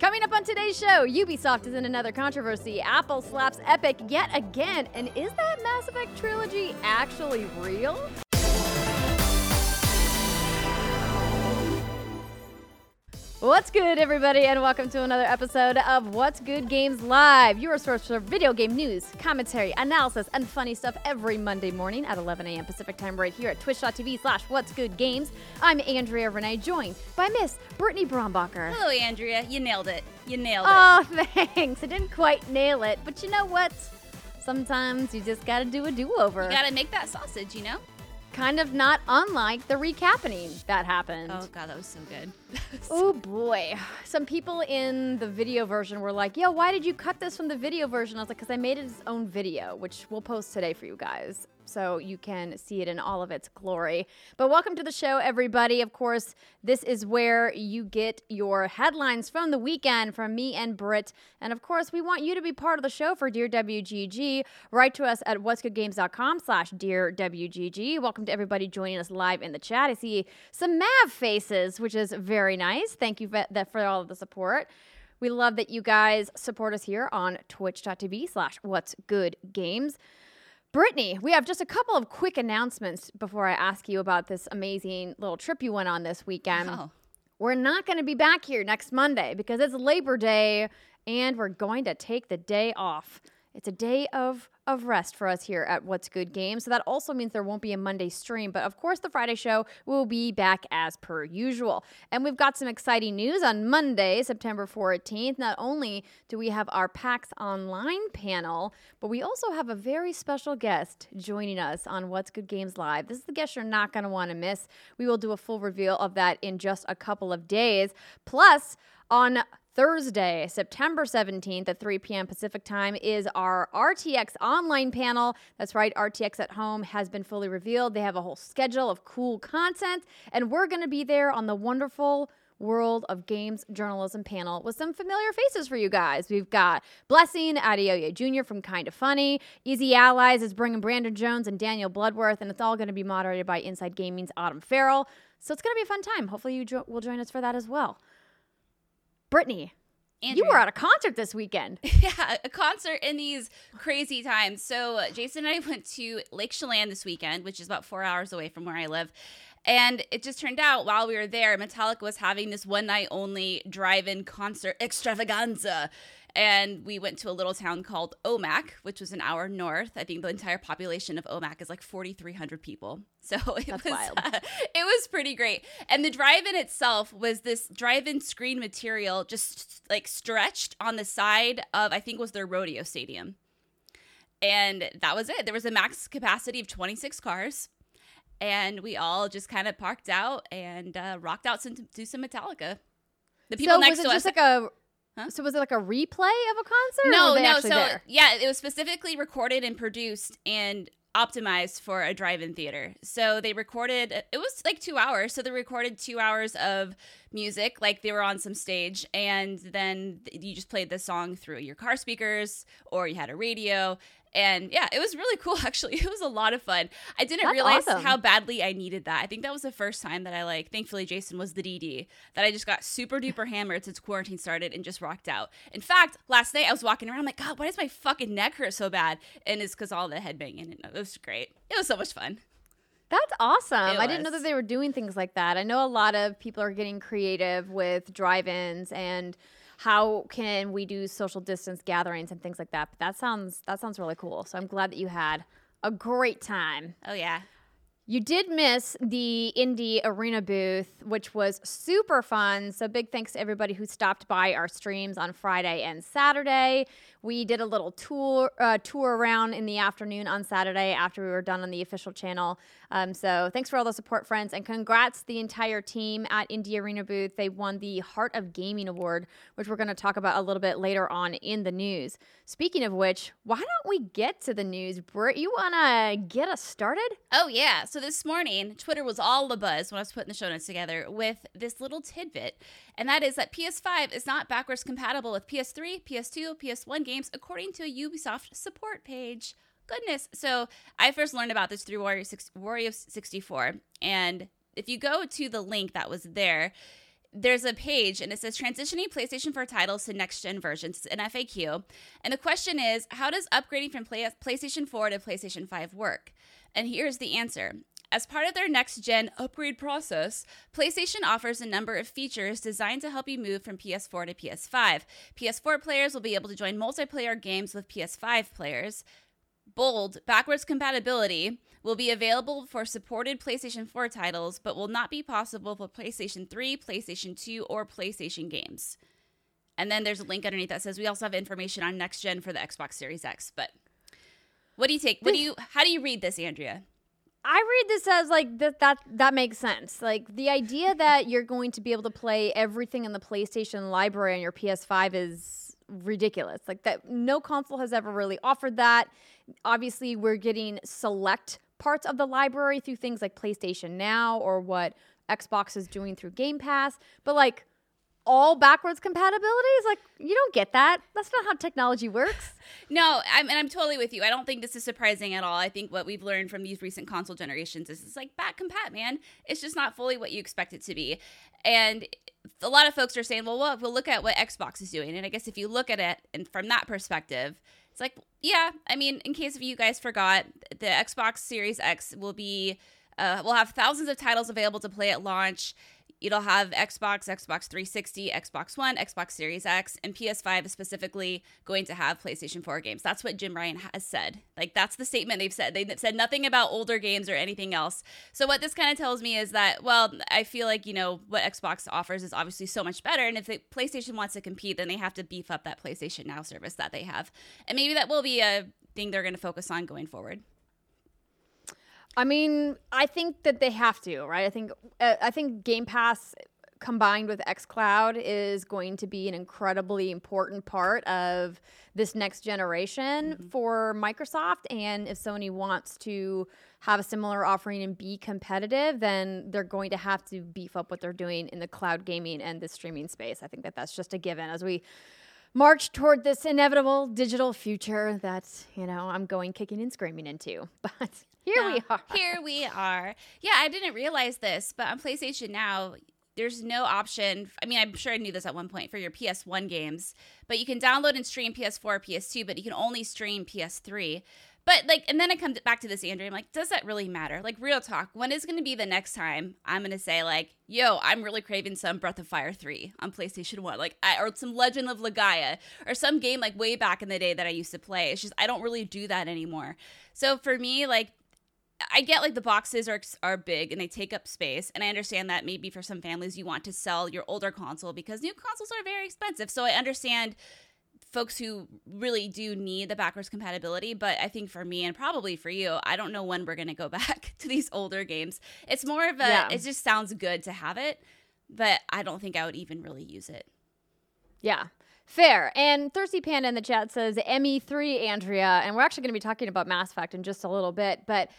Coming up on today's show, Ubisoft is in another controversy. Apple slaps Epic yet again. And is that Mass Effect trilogy actually real? What's good, everybody, and welcome to another episode of What's Good Games Live, your source for video game news, commentary, analysis, and funny stuff every Monday morning at 11 a.m. Pacific time right here at twitch.tv slash What's Good Games. I'm Andrea Renee, joined by Miss Brittany Brombacher. Hello, Andrea. You nailed it. You nailed it. Oh, thanks. I didn't quite nail it, but you know what? Sometimes you just gotta do a do-over. You gotta make that sausage, you know? Kind of not unlike the recapping that happened. Oh god, that was so good. oh boy. Some people in the video version were like, yo, why did you cut this from the video version? I was like, because I made it its own video, which we'll post today for you guys so you can see it in all of its glory. But welcome to the show, everybody. Of course, this is where you get your headlines from the weekend from me and Britt. And of course, we want you to be part of the show for Dear WGG. Write to us at what'sgoodgames.com slash Dear WGG. Welcome to everybody joining us live in the chat. I see some Mav faces, which is very nice. Thank you for, for all of the support. We love that you guys support us here on twitch.tv slash what's good games. Brittany, we have just a couple of quick announcements before I ask you about this amazing little trip you went on this weekend. Oh. We're not going to be back here next Monday because it's Labor Day and we're going to take the day off. It's a day of of rest for us here at What's Good Games. So that also means there won't be a Monday stream, but of course the Friday show will be back as per usual. And we've got some exciting news on Monday, September 14th. Not only do we have our PAX Online panel, but we also have a very special guest joining us on What's Good Games Live. This is the guest you're not going to want to miss. We will do a full reveal of that in just a couple of days. Plus, on Thursday, September 17th at 3 p.m. Pacific time is our RTX online panel. That's right, RTX at Home has been fully revealed. They have a whole schedule of cool content, and we're going to be there on the wonderful World of Games Journalism panel with some familiar faces for you guys. We've got Blessing Adeoye Jr. from Kinda Funny. Easy Allies is bringing Brandon Jones and Daniel Bloodworth, and it's all going to be moderated by Inside Gaming's Autumn Farrell. So it's going to be a fun time. Hopefully, you jo- will join us for that as well. Brittany, Andrea. You were at a concert this weekend. Yeah, a concert in these crazy times. So uh, Jason and I went to Lake Chelan this weekend, which is about four hours away from where I live. And it just turned out while we were there, Metallica was having this one night only drive in concert extravaganza and we went to a little town called Omak, which was an hour north. I think the entire population of Omak is like 4,300 people. So it That's was uh, it was pretty great. And the drive-in itself was this drive-in screen material just like stretched on the side of I think was their rodeo stadium. And that was it. There was a max capacity of 26 cars. And we all just kind of parked out and uh, rocked out some, to some Metallica. The people so next was it to just us, like a Huh? So was it like a replay of a concert? No, no. So there? yeah, it was specifically recorded and produced and optimized for a drive-in theater. So they recorded it was like 2 hours. So they recorded 2 hours of music like they were on some stage and then you just played the song through your car speakers or you had a radio and yeah, it was really cool actually. It was a lot of fun. I didn't That's realize awesome. how badly I needed that. I think that was the first time that I like thankfully Jason was the DD that I just got super duper hammered since quarantine started and just rocked out. In fact, last night I was walking around I'm like, God, why does my fucking neck hurt so bad? And it's because all the headbanging and uh, it was great. It was so much fun. That's awesome. I didn't know that they were doing things like that. I know a lot of people are getting creative with drive-ins and how can we do social distance gatherings and things like that. But that sounds that sounds really cool. So I'm glad that you had a great time. Oh yeah. You did miss the Indie Arena booth, which was super fun. So, big thanks to everybody who stopped by our streams on Friday and Saturday. We did a little tour uh, tour around in the afternoon on Saturday after we were done on the official channel. Um, so, thanks for all the support, friends, and congrats the entire team at Indie Arena booth. They won the Heart of Gaming Award, which we're going to talk about a little bit later on in the news. Speaking of which, why don't we get to the news, Britt? You want to get us started? Oh yeah. So this morning, Twitter was all the buzz when I was putting the show notes together with this little tidbit, and that is that PS5 is not backwards compatible with PS3, PS2, PS1 games, according to a Ubisoft support page. Goodness. So I first learned about this through Wario, 6, Wario 64, and if you go to the link that was there, there's a page and it says transitioning PlayStation 4 titles to next gen versions. An FAQ. And the question is how does upgrading from play- PlayStation 4 to PlayStation 5 work? And here's the answer. As part of their next gen upgrade process, PlayStation offers a number of features designed to help you move from PS4 to PS5. PS4 players will be able to join multiplayer games with PS5 players. Bold, backwards compatibility will be available for supported PlayStation 4 titles, but will not be possible for PlayStation 3, PlayStation 2, or PlayStation games. And then there's a link underneath that says we also have information on next gen for the Xbox Series X. But what do you take? What do you? How do you read this, Andrea? I read this as like that that that makes sense. Like the idea that you're going to be able to play everything in the PlayStation library on your PS5 is ridiculous. Like that no console has ever really offered that. Obviously, we're getting select parts of the library through things like PlayStation Now or what Xbox is doing through Game Pass, but like all backwards compatibility is like you don't get that. That's not how technology works. no, I'm, and I'm totally with you. I don't think this is surprising at all. I think what we've learned from these recent console generations is it's like back compat, man. It's just not fully what you expect it to be. And a lot of folks are saying, well, well, we'll look at what Xbox is doing. And I guess if you look at it and from that perspective, it's like, yeah, I mean, in case of you guys forgot, the Xbox Series X will be, uh, will have thousands of titles available to play at launch. It'll have Xbox, Xbox 360, Xbox One, Xbox Series X, and PS5 is specifically going to have PlayStation 4 games. That's what Jim Ryan has said. Like, that's the statement they've said. They've said nothing about older games or anything else. So, what this kind of tells me is that, well, I feel like, you know, what Xbox offers is obviously so much better. And if the PlayStation wants to compete, then they have to beef up that PlayStation Now service that they have. And maybe that will be a thing they're going to focus on going forward. I mean, I think that they have to, right? I think uh, I think Game Pass combined with xCloud is going to be an incredibly important part of this next generation mm-hmm. for Microsoft and if Sony wants to have a similar offering and be competitive, then they're going to have to beef up what they're doing in the cloud gaming and the streaming space. I think that that's just a given as we march toward this inevitable digital future that, you know, I'm going kicking and screaming into. But here we are. Here we are. Yeah, I didn't realize this, but on PlayStation Now, there's no option. I mean, I'm sure I knew this at one point for your PS1 games, but you can download and stream PS4, PS2, but you can only stream PS3. But like, and then I come back to this, Andrew. I'm like, does that really matter? Like, real talk. When is going to be the next time I'm going to say like, yo, I'm really craving some Breath of Fire 3 on PlayStation 1, like, I, or some Legend of Legaia, or some game like way back in the day that I used to play. It's just I don't really do that anymore. So for me, like, I get like the boxes are are big and they take up space, and I understand that maybe for some families you want to sell your older console because new consoles are very expensive. So I understand folks who really do need the backwards compatibility. But I think for me and probably for you, I don't know when we're going to go back to these older games. It's more of a, yeah. it just sounds good to have it, but I don't think I would even really use it. Yeah. Fair. And Thirsty Panda in the chat says ME3, Andrea. And we're actually going to be talking about Mass Effect in just a little bit. But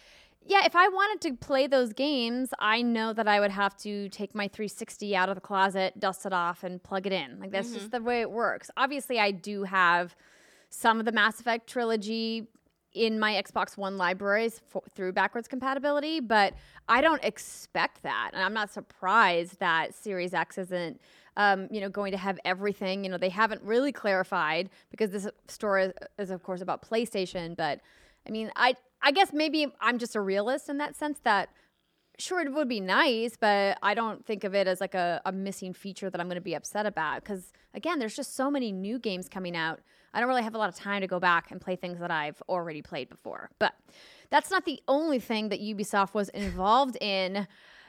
yeah, if I wanted to play those games, I know that I would have to take my 360 out of the closet, dust it off, and plug it in. Like that's mm-hmm. just the way it works. Obviously, I do have some of the Mass Effect trilogy in my Xbox One libraries for, through backwards compatibility, but I don't expect that, and I'm not surprised that Series X isn't. Um, you know, going to have everything. You know, they haven't really clarified because this story is, is of course, about PlayStation. But I mean, I I guess maybe I'm just a realist in that sense that sure it would be nice, but I don't think of it as like a, a missing feature that I'm going to be upset about because again, there's just so many new games coming out. I don't really have a lot of time to go back and play things that I've already played before. But that's not the only thing that Ubisoft was involved in.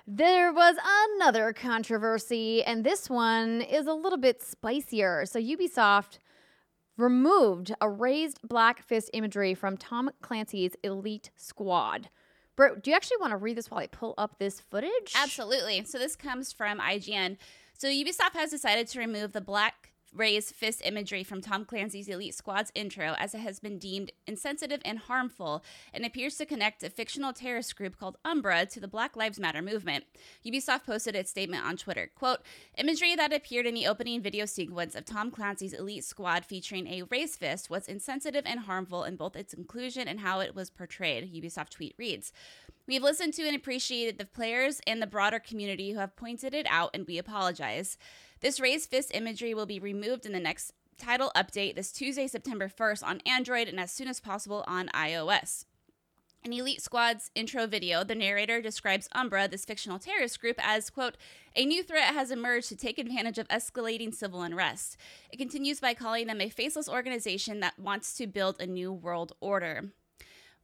There was another controversy, and this one is a little bit spicier. So, Ubisoft removed a raised black fist imagery from Tom Clancy's Elite Squad. Bro, do you actually want to read this while I pull up this footage? Absolutely. So this comes from IGN. So Ubisoft has decided to remove the black raised fist imagery from Tom Clancy's Elite Squad's intro as it has been deemed insensitive and harmful and appears to connect a fictional terrorist group called Umbra to the Black Lives Matter movement. Ubisoft posted its statement on Twitter. Quote, imagery that appeared in the opening video sequence of Tom Clancy's Elite Squad featuring a raised fist was insensitive and harmful in both its inclusion and how it was portrayed, Ubisoft tweet reads. We've listened to and appreciated the players and the broader community who have pointed it out, and we apologize. This raised fist imagery will be removed in the next title update this Tuesday, September 1st on Android and as soon as possible on iOS. In Elite Squad's intro video, the narrator describes Umbra, this fictional terrorist group, as, quote, a new threat has emerged to take advantage of escalating civil unrest. It continues by calling them a faceless organization that wants to build a new world order.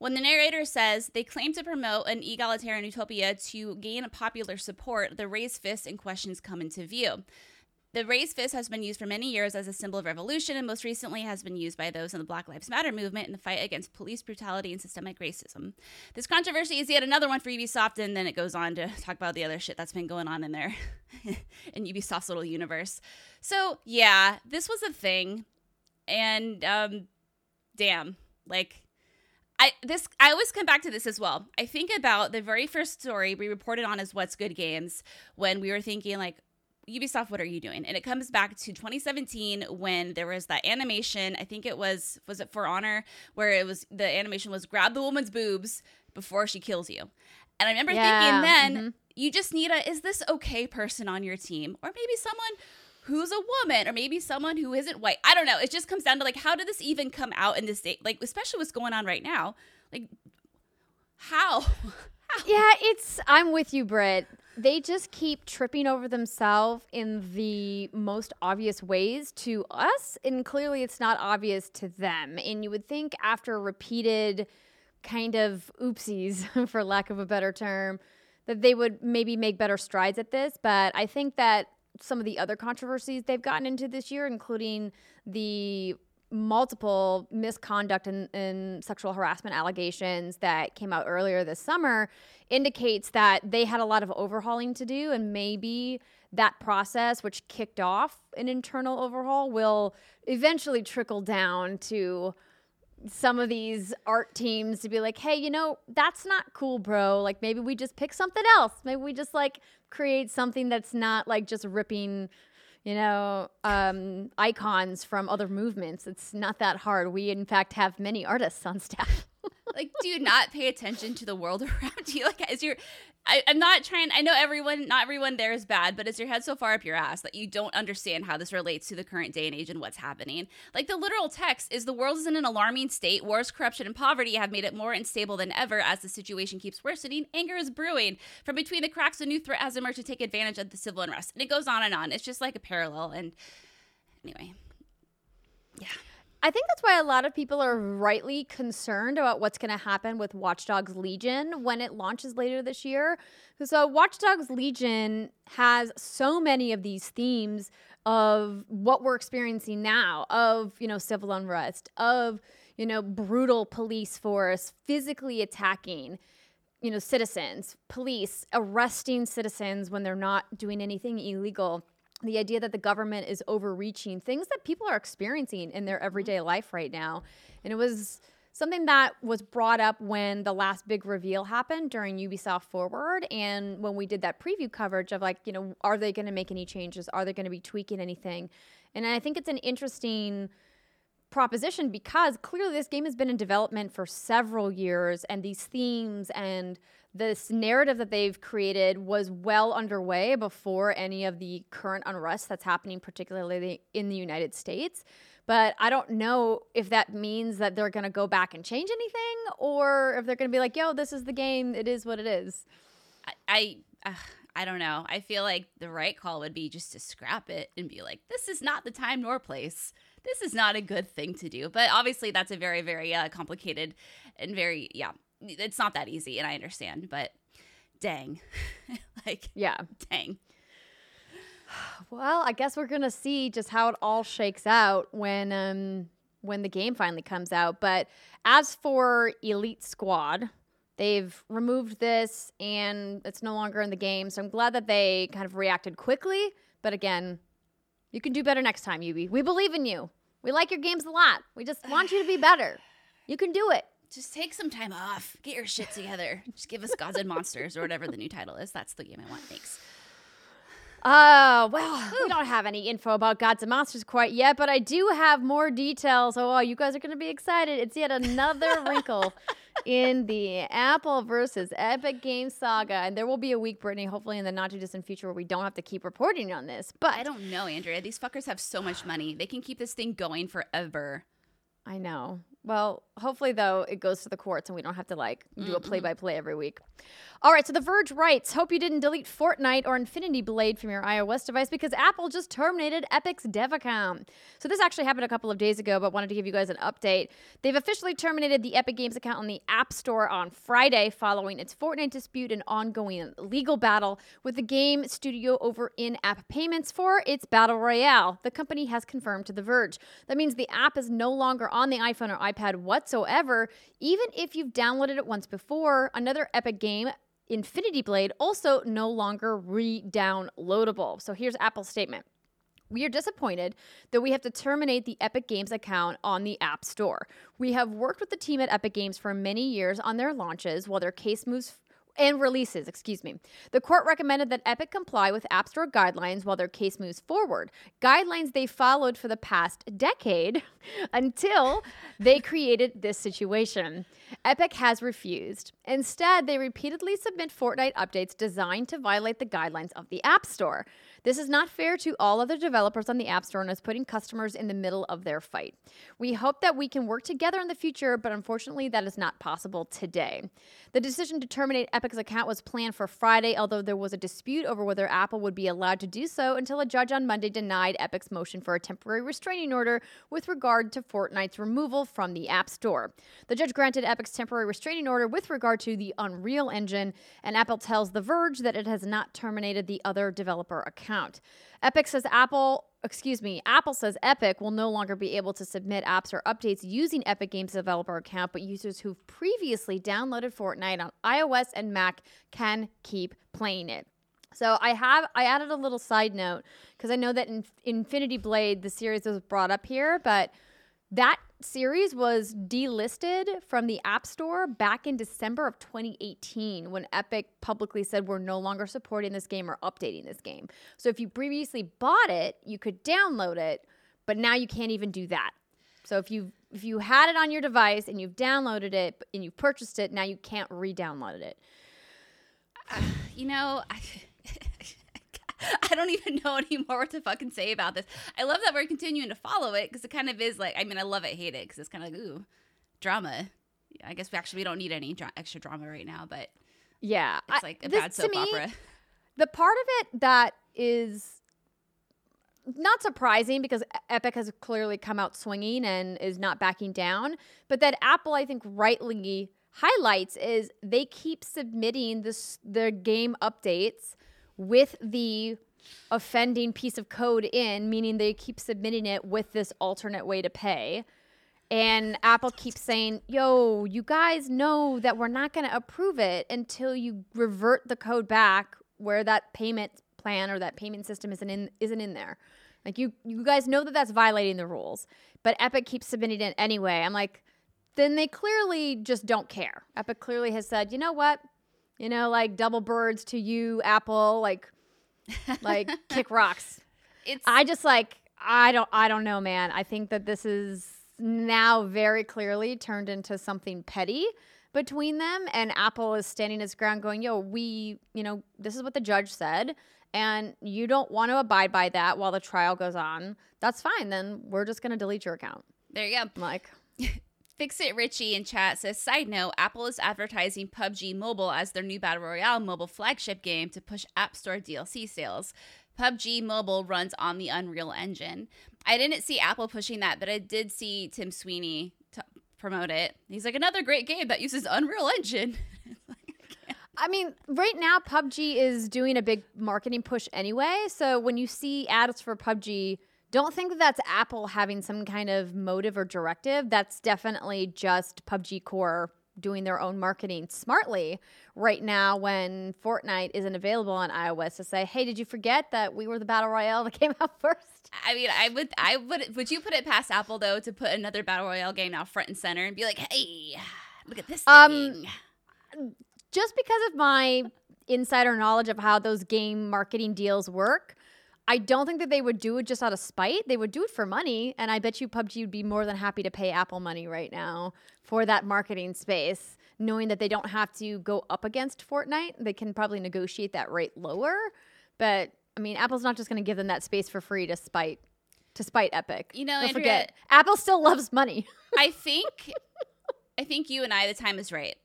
When the narrator says they claim to promote an egalitarian utopia to gain popular support, the raised fist and questions come into view. The raised fist has been used for many years as a symbol of revolution and most recently has been used by those in the Black Lives Matter movement in the fight against police brutality and systemic racism. This controversy is yet another one for Ubisoft, and then it goes on to talk about the other shit that's been going on in there in Ubisoft's little universe. So, yeah, this was a thing. And, um, damn, like, I this I always come back to this as well. I think about the very first story we reported on as What's Good Games when we were thinking like, Ubisoft, what are you doing? And it comes back to 2017 when there was that animation. I think it was was it For Honor where it was the animation was grab the woman's boobs before she kills you. And I remember yeah. thinking then mm-hmm. you just need a is this okay person on your team or maybe someone who's a woman or maybe someone who isn't white. I don't know. It just comes down to like how did this even come out in this day? Like especially what's going on right now. Like how? how? Yeah, it's I'm with you, Britt they just keep tripping over themselves in the most obvious ways to us and clearly it's not obvious to them and you would think after repeated kind of oopsies for lack of a better term that they would maybe make better strides at this but i think that some of the other controversies they've gotten into this year including the multiple misconduct and, and, sexual harassment allegations that came out earlier this summer indicates that they had a lot of overhauling to do and maybe that process which kicked off an internal overhaul will eventually trickle down to some of these art teams to be like hey you know that's not cool bro like maybe we just pick something else maybe we just like create something that's not like just ripping you know, um, icons from other movements. It's not that hard. We, in fact, have many artists on staff. Like, do not pay attention to the world around you? Like, is your I, am not trying. I know everyone, not everyone there is bad, but is your head so far up your ass that you don't understand how this relates to the current day and age and what's happening? Like the literal text is the world is in an alarming state. Wars, corruption, and poverty have made it more unstable than ever as the situation keeps worsening. Anger is brewing. From between the cracks, a new threat has emerged to take advantage of the civil unrest. And it goes on and on. It's just like a parallel. And anyway, yeah. I think that's why a lot of people are rightly concerned about what's going to happen with Watch Dogs Legion when it launches later this year. So, Watch Dogs Legion has so many of these themes of what we're experiencing now of, you know, civil unrest, of, you know, brutal police force physically attacking you know citizens police arresting citizens when they're not doing anything illegal the idea that the government is overreaching things that people are experiencing in their mm-hmm. everyday life right now. And it was something that was brought up when the last big reveal happened during Ubisoft Forward and when we did that preview coverage of like, you know, are they going to make any changes? Are they going to be tweaking anything? And I think it's an interesting proposition because clearly this game has been in development for several years and these themes and this narrative that they've created was well underway before any of the current unrest that's happening, particularly in the United States. But I don't know if that means that they're going to go back and change anything or if they're going to be like, yo, this is the game. It is what it is. I. I uh, I don't know. I feel like the right call would be just to scrap it and be like, this is not the time nor place. This is not a good thing to do. But obviously, that's a very, very uh, complicated and very, yeah, it's not that easy and I understand, but dang. like yeah, dang. Well, I guess we're going to see just how it all shakes out when um when the game finally comes out, but as for Elite Squad, they've removed this and it's no longer in the game. So I'm glad that they kind of reacted quickly, but again, you can do better next time, Ubi. We believe in you. We like your games a lot. We just want you to be better. You can do it just take some time off. Get your shit together. just give us Gods and Monsters or whatever the new title is. That's the game I want. Thanks. Uh, well, we don't have any info about Gods and Monsters quite yet, but I do have more details. Oh, you guys are going to be excited. It's yet another wrinkle in the Apple versus Epic Game saga. And there will be a week, Brittany, hopefully in the not too distant future, where we don't have to keep reporting on this. But I don't know, Andrea. These fuckers have so much money. They can keep this thing going forever. I know. Well, hopefully though it goes to the courts and we don't have to like do a play by play every week. All right, so The Verge writes, "Hope you didn't delete Fortnite or Infinity Blade from your iOS device because Apple just terminated Epic's dev account." So this actually happened a couple of days ago, but wanted to give you guys an update. They've officially terminated the Epic Games account on the App Store on Friday following its Fortnite dispute and ongoing legal battle with the game studio over in-app payments for its Battle Royale. The company has confirmed to The Verge. That means the app is no longer on the iPhone or iPad whatsoever, even if you've downloaded it once before. Another Epic game Infinity Blade also no longer re downloadable. So here's Apple's statement. We are disappointed that we have to terminate the Epic Games account on the App Store. We have worked with the team at Epic Games for many years on their launches while their case moves and releases, excuse me. The court recommended that Epic comply with App Store guidelines while their case moves forward. Guidelines they followed for the past decade until they created this situation. Epic has refused. Instead, they repeatedly submit Fortnite updates designed to violate the guidelines of the App Store. This is not fair to all other developers on the App Store and is putting customers in the middle of their fight. We hope that we can work together in the future, but unfortunately, that is not possible today. The decision to terminate Epic's account was planned for Friday, although there was a dispute over whether Apple would be allowed to do so until a judge on Monday denied Epic's motion for a temporary restraining order with regard to Fortnite's removal from the App Store. The judge granted Epic's temporary restraining order with regard to the Unreal Engine, and Apple tells The Verge that it has not terminated the other developer account. Epic says Apple, excuse me, Apple says Epic will no longer be able to submit apps or updates using Epic Games developer account, but users who've previously downloaded Fortnite on iOS and Mac can keep playing it. So I have I added a little side note because I know that in Infinity Blade the series was brought up here, but that series was delisted from the App Store back in December of 2018 when Epic publicly said we're no longer supporting this game or updating this game. So if you previously bought it, you could download it, but now you can't even do that. So if you if you had it on your device and you've downloaded it and you've purchased it, now you can't re-download it. Uh, you know, I I don't even know anymore what to fucking say about this. I love that we're continuing to follow it because it kind of is like, I mean, I love it, hate it because it's kind of like, ooh, drama. I guess we actually we don't need any dra- extra drama right now, but yeah, it's like a this, bad soap me, opera. The part of it that is not surprising because Epic has clearly come out swinging and is not backing down, but that Apple, I think, rightly highlights is they keep submitting this their game updates with the offending piece of code in, meaning they keep submitting it with this alternate way to pay. And Apple keeps saying, yo, you guys know that we're not going to approve it until you revert the code back where that payment plan or that payment system isn't in isn't in there. Like you you guys know that that's violating the rules, but Epic keeps submitting it anyway. I'm like, then they clearly just don't care. Epic clearly has said, you know what? You know, like double birds to you, Apple, like like kick rocks. It's I just like I don't I don't know, man. I think that this is now very clearly turned into something petty between them and Apple is standing its ground going, "Yo, we, you know, this is what the judge said." And you don't want to abide by that while the trial goes on. That's fine. Then we're just going to delete your account. There you go. I'm like, Fix It Richie in chat says, side note, Apple is advertising PUBG Mobile as their new Battle Royale mobile flagship game to push App Store DLC sales. PUBG Mobile runs on the Unreal Engine. I didn't see Apple pushing that, but I did see Tim Sweeney t- promote it. He's like, another great game that uses Unreal Engine. I mean, right now PUBG is doing a big marketing push anyway. So when you see ads for PUBG, don't think that that's Apple having some kind of motive or directive. That's definitely just PUBG Corp doing their own marketing smartly right now when Fortnite isn't available on iOS to say, "Hey, did you forget that we were the battle royale that came out first? I mean, I would, I would, would you put it past Apple though to put another battle royale game out front and center and be like, "Hey, look at this um, thing." Um, just because of my insider knowledge of how those game marketing deals work, I don't think that they would do it just out of spite. They would do it for money. And I bet you PUBG would be more than happy to pay Apple money right now for that marketing space, knowing that they don't have to go up against Fortnite. They can probably negotiate that rate lower. But I mean, Apple's not just going to give them that space for free to spite to spite Epic. You know, Andrea- forget, Apple still loves money. I think, I think you and I, the time is right.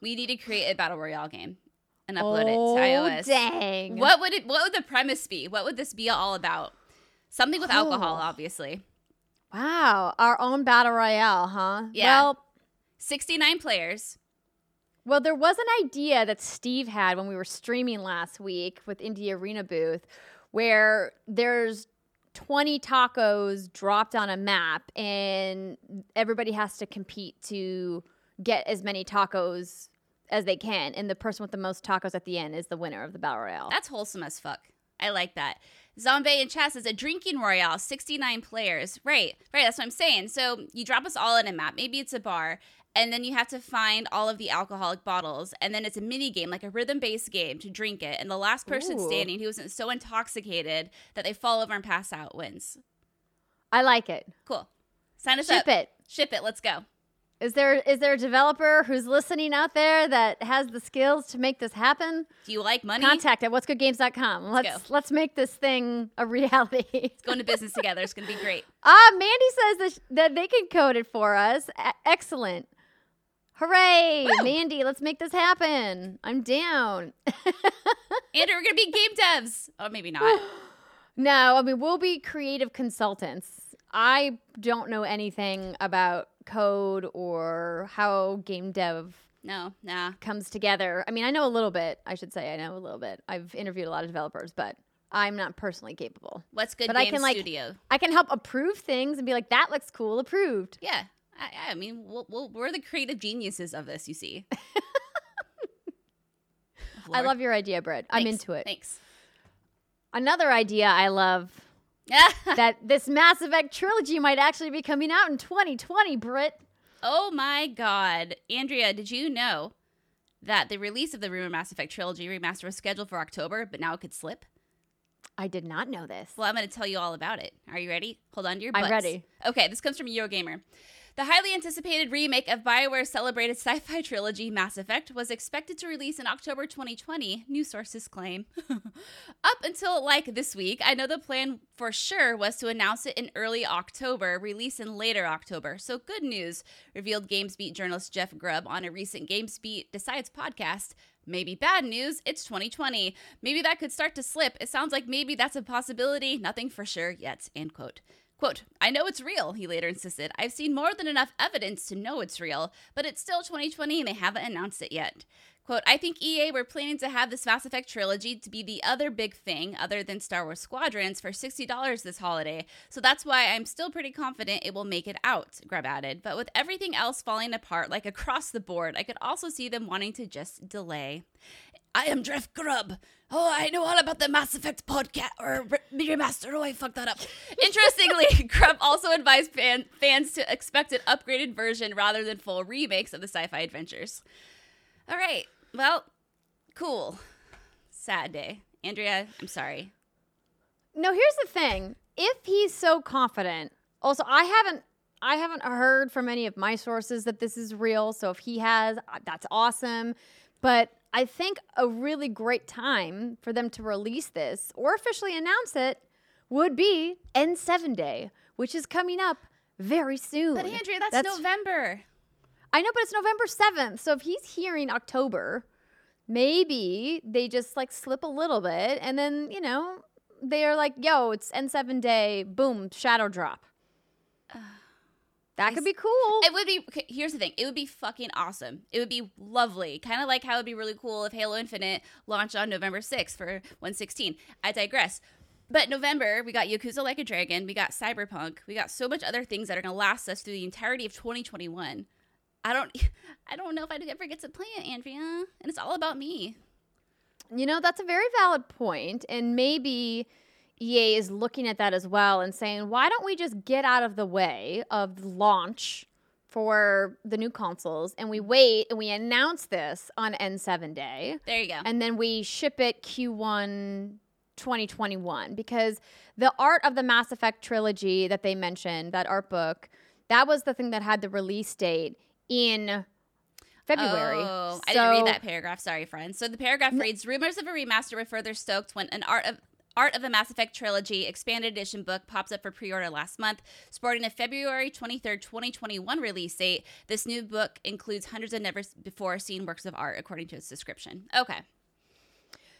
We need to create a battle royale game and upload it to oh, iOS. Oh, Dang. What would it? What would the premise be? What would this be all about? Something with alcohol, Oh. obviously. Wow, our own battle royale, huh? Yeah. Well, Sixty-nine players. Well, there was an idea that Steve had when we were streaming last week with Indie Arena booth where there's 20 tacos dropped on a map and everybody has to compete to get as many tacos as they can and the person with the most tacos at the end is the winner of the battle royale. That's wholesome as fuck. I like that. Zombie and Chess is a drinking royale, 69 players. Right, right. That's what I'm saying. So you drop us all in a map. Maybe it's a bar, and then you have to find all of the alcoholic bottles, and then it's a mini game, like a rhythm based game, to drink it. And the last person Ooh. standing who isn't so intoxicated that they fall over and pass out wins. I like it. Cool. Sign us Ship up. it. Ship it. Let's go. Is there is there a developer who's listening out there that has the skills to make this happen? Do you like money? Contact at what'sgoodgames.com. Let's go. let's make this thing a reality. it's going to business together. It's going to be great. Ah, Mandy says that, sh- that they can code it for us. E- excellent. Hooray, Woo! Mandy, let's make this happen. I'm down. and we're going to be game devs. Oh, maybe not. no, I mean, we'll be creative consultants. I don't know anything about code or how game dev No, nah. comes together. I mean, I know a little bit. I should say I know a little bit. I've interviewed a lot of developers, but I'm not personally capable. What's good But I game can, like- studio? I can help approve things and be like, that looks cool, approved. Yeah. I, I mean, we'll, we'll, we're the creative geniuses of this, you see. I love your idea, Britt. I'm into it. Thanks. Another idea I love that this Mass Effect trilogy might actually be coming out in 2020, Britt. oh my God. Andrea, did you know that the release of the Rumor Mass Effect trilogy remaster was scheduled for October, but now it could slip? I did not know this. Well, I'm going to tell you all about it. Are you ready? Hold on to your I'm butts. ready. Okay, this comes from Eurogamer. The highly anticipated remake of BioWare's celebrated sci fi trilogy Mass Effect was expected to release in October 2020, new sources claim. Up until like this week, I know the plan for sure was to announce it in early October, release in later October. So, good news, revealed GamesBeat journalist Jeff Grubb on a recent GamesBeat Decides podcast. Maybe bad news, it's 2020. Maybe that could start to slip. It sounds like maybe that's a possibility, nothing for sure yet. End quote. Quote, I know it's real, he later insisted. I've seen more than enough evidence to know it's real, but it's still 2020 and they haven't announced it yet. Quote, I think EA were planning to have this Mass Effect trilogy to be the other big thing, other than Star Wars Squadrons, for $60 this holiday. So that's why I'm still pretty confident it will make it out, Grubb added. But with everything else falling apart, like across the board, I could also see them wanting to just delay. I am Jeff Grubb. Oh, I know all about the Mass Effect podcast or re- remaster. Oh, I fucked that up. Interestingly, Grubb also advised fan- fans to expect an upgraded version rather than full remakes of the sci-fi adventures. All right. Well, cool. Sad day. Andrea, I'm sorry. No, here's the thing. If he's so confident, also I haven't I haven't heard from any of my sources that this is real. So if he has, that's awesome. But I think a really great time for them to release this or officially announce it would be N7 Day, which is coming up very soon. But Andrea, that's, November. I know, but it's November 7th. So if he's hearing October, maybe they just like slip a little bit and then, you know, they're like, yo, it's N7 day, boom, shadow drop. That could be cool. It would be. Here's the thing. It would be fucking awesome. It would be lovely. Kind of like how it'd be really cool if Halo Infinite launched on November 6th for 116. I digress. But November, we got Yakuza Like a Dragon, we got Cyberpunk, we got so much other things that are gonna last us through the entirety of 2021. I don't, I don't know if I'd ever get to play it, Andrea, and it's all about me. You know, that's a very valid point, And maybe EA is looking at that as well and saying, why don't we just get out of the way of launch for the new consoles and we wait and we announce this on N7 day There you go. and then we ship it Q1 2021 because the art of the Mass Effect trilogy that they mentioned, that art book, that was the thing that had the release date in February. Oh, I didn't read that paragraph. Sorry, friends. So the paragraph reads: "Rumors of a remaster were further stoked when an art of Art of the Mass Effect Trilogy Expanded Edition book pops up for pre order last month, sporting a February 23rd, 2021 release date. This new book includes hundreds of never before seen works of art, according to its description. Okay.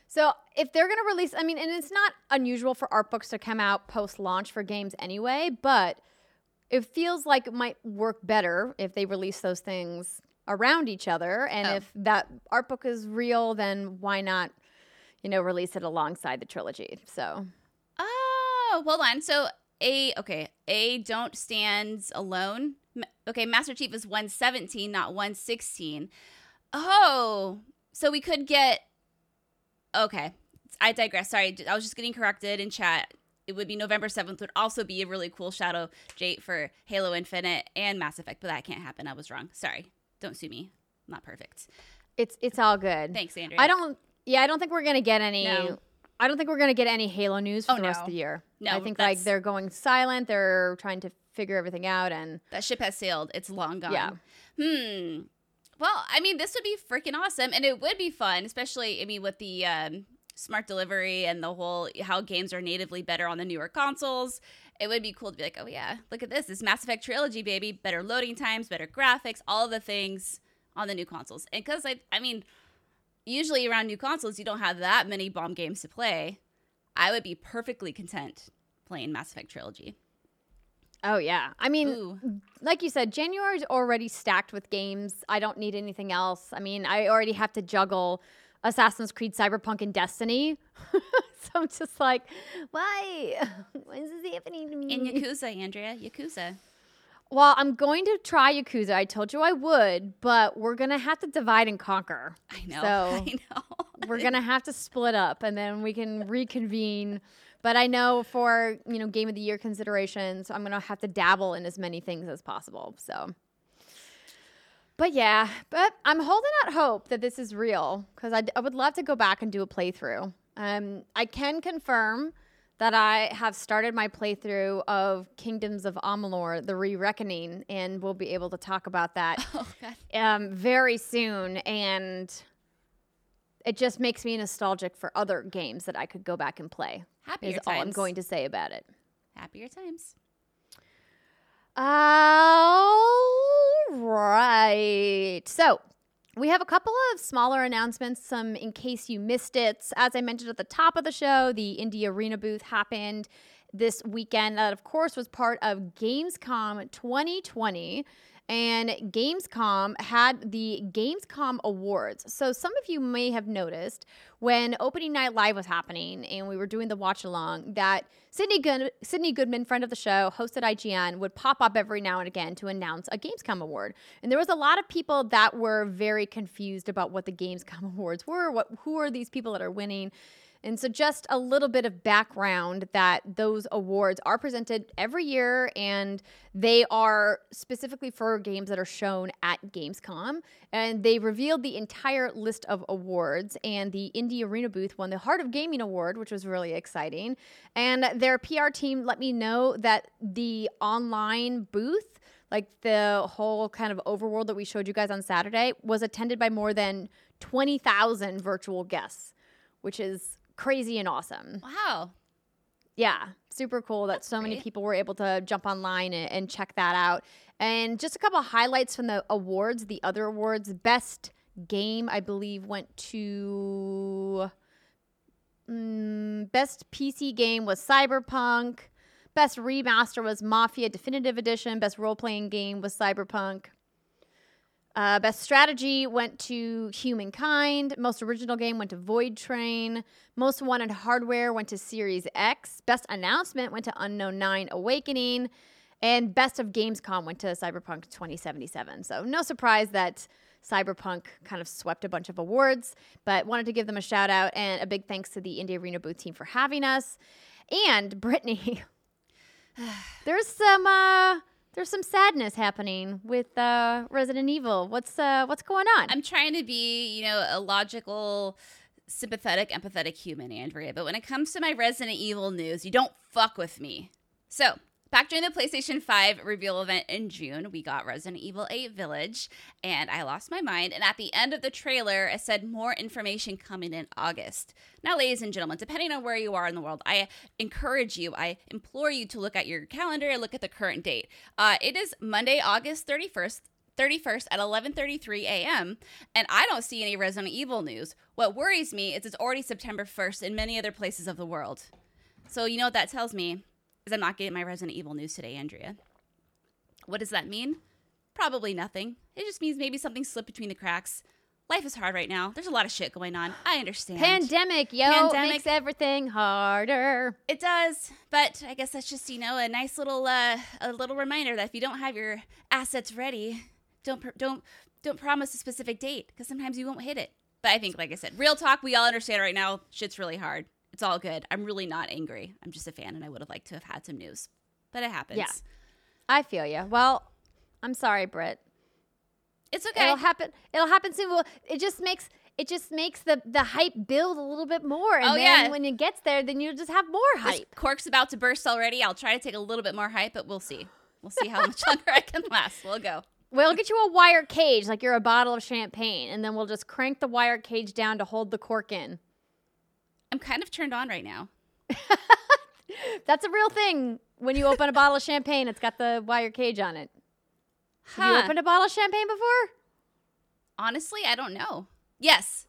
So if they're going to release, I mean, and it's not unusual for art books to come out post launch for games anyway, but it feels like it might work better if they release those things around each other. And Oh. if that art book is real, then why not, you know, release it alongside the trilogy? So Oh, hold on. So A, okay, A don't stands alone. Okay, Master Chief is 117, not 116. Oh, so we could get. Okay, I digress. Sorry, I was just getting corrected in chat. It would be November 7th, would also be a really cool Shadow Jate for Halo Infinite and Mass Effect, but that can't happen. I was wrong. Sorry. Don't sue me. I'm not perfect. it's it's all good. Thanks, Andrea. I don't. Yeah, I don't think we're gonna get any. No. I don't think we're gonna get any Halo news for Oh, the rest of the year. No, I think like they're going silent. They're trying to figure everything out, and That ship has sailed. It's long gone. Yeah. Hmm. Well, I mean, this would be freaking awesome, and it would be fun, especially I mean, with the um, smart delivery and the whole how games are natively better on the newer consoles. It would be cool to be like, oh yeah, look at this, this Mass Effect trilogy, baby, better loading times, better graphics, all the things on the new consoles. And because I, I mean, usually around new consoles, you don't have that many bomb games to play. I would be perfectly content playing Mass Effect trilogy. oh yeah. I mean, Ooh. like you said, January's already stacked with games. I don't need anything else. I mean, I already have to juggle Assassin's Creed, Cyberpunk, and Destiny. so I'm just like, why? Why is this happening to me? And Yakuza, Andrea, Yakuza. Well, I'm going to try Yakuza. I told you I would, but we're gonna have to divide and conquer. I know. So- I know. we're gonna have to split up and then we can reconvene but i know for you know game of the year considerations i'm gonna have to dabble in as many things as possible so but yeah but i'm holding out hope that this is real because I, I would love to go back and do a playthrough um, i can confirm that i have started my playthrough of kingdoms of amalur the re-reckoning and we'll be able to talk about that oh um, very soon, and it just makes me nostalgic for other games that I could go back and play. Happier Is times. all I'm going to say about it. Happier times. All right. So we have a couple of smaller announcements, some in case you missed it. As I mentioned at the top of the show, the Indie Arena booth happened this weekend. That, of course, was part of Gamescom 2020. And Gamescom had the Gamescom Awards. So, some of you may have noticed when opening night live was happening and we were doing the watch along that Sydney, Good- Sydney Goodman, friend of the show, hosted IGN, would pop up every now and again to announce a Gamescom award. And there was a lot of people that were very confused about what the Gamescom awards were. What who are these people that are winning? And so, just a little bit of background that those awards are presented every year and they are specifically for games that are shown at Gamescom. And they revealed the entire list of awards. And the Indie Arena booth won the Heart of Gaming Award, which was really exciting. And their PR team let me know that the online booth, like the whole kind of overworld that we showed you guys on Saturday, was attended by more than 20,000 virtual guests, which is crazy and awesome. Wow. Yeah, super cool that That's so many people were able to jump online and, and check that out. And just a couple of highlights from the awards, the other awards. Best game, I believe, went to. Mm, best PC game was Cyberpunk. Best remaster was Mafia Definitive Edition. Best role playing game was Cyberpunk. Uh, best strategy went to Humankind. Most original game went to Void Train. Most wanted hardware went to Series X. Best announcement went to Unknown 9 Awakening. And best of Gamescom went to Cyberpunk 2077. So no surprise that Cyberpunk kind of swept a bunch of awards, but wanted to give them a shout out and a big thanks to the Indie Arena booth team for having us. And Brittany, there's some uh there's some sadness happening with uh Resident Evil. What's uh what's going on? I'm trying to be, you know, a logical sympathetic, empathetic human, Andrea. But when it comes to my Resident Evil news, you don't fuck with me. So, back during the PlayStation 5 reveal event in June, we got Resident Evil 8 Village, and I lost my mind. And at the end of the trailer, it said more information coming in August. Now, ladies and gentlemen, depending on where you are in the world, I encourage you, I implore you to look at your calendar and look at the current date. Uh, it is Monday, August 31st. 31st at 11:33 a.m. and I don't see any Resident Evil news. What worries me is it's already September 1st in many other places of the world. So you know what that tells me is I'm not getting my Resident Evil news today, Andrea. What does that mean? Probably nothing. It just means maybe something slipped between the cracks. Life is hard right now. There's a lot of shit going on. I understand. Pandemic, yo, Pandemic. makes everything harder. It does, but I guess that's just you know a nice little uh, a little reminder that if you don't have your assets ready, don't pr- don't don't promise a specific date because sometimes you won't hit it. But I think, like I said, real talk, we all understand right now. Shit's really hard. It's all good. I'm really not angry. I'm just a fan, and I would have liked to have had some news, but it happens. Yeah. I feel you. Well, I'm sorry, Britt. it's okay. It'll happen. It'll happen soon. Well, it just makes it just makes the the hype build a little bit more, and Oh, then yeah. when it gets there, then you'll just have more This hype. cork's about to burst already. I'll try to take a little bit more hype, but we'll see. We'll see how much longer I can last. We'll go. We'll get you a wire cage, like you're a bottle of champagne, and then we'll just crank the wire cage down to hold the cork in. I'm kind of turned on right now. That's a real thing. When you open a bottle of champagne, it's got the wire cage on it. Have you opened a bottle of champagne before? Honestly, I don't know. Yes.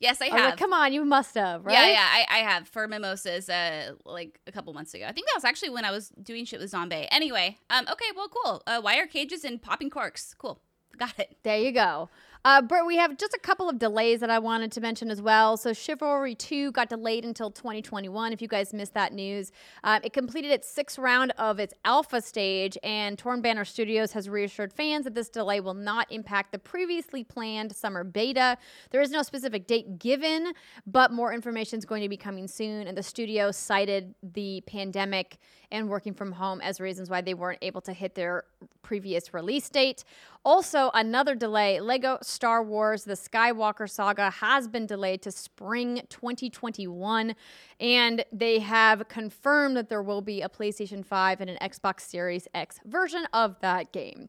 Yes, I Oh, have. come on, you must have, right? Yeah, yeah, I, I have for mimosas uh like a couple months ago. I think that was actually when I was doing shit with Zombie. Anyway, um, okay, well, cool. Uh, wire cages and popping corks. Cool. Got it. There you go. Uh, Britt, we have just a couple of delays that I wanted to mention as well. So, Chivalry 2 got delayed until 2021. If you guys missed that news, uh, it completed its sixth round of its alpha stage, and Torn Banner Studios has reassured fans that this delay will not impact the previously planned summer beta. There is no specific date given, but more information is going to be coming soon. And the studio cited the pandemic and working from home as reasons why they weren't able to hit their previous release date. Also, another delay Lego Star Wars The Skywalker Saga has been delayed to spring 2021, and they have confirmed that there will be a PlayStation 5 and an Xbox Series X version of that game.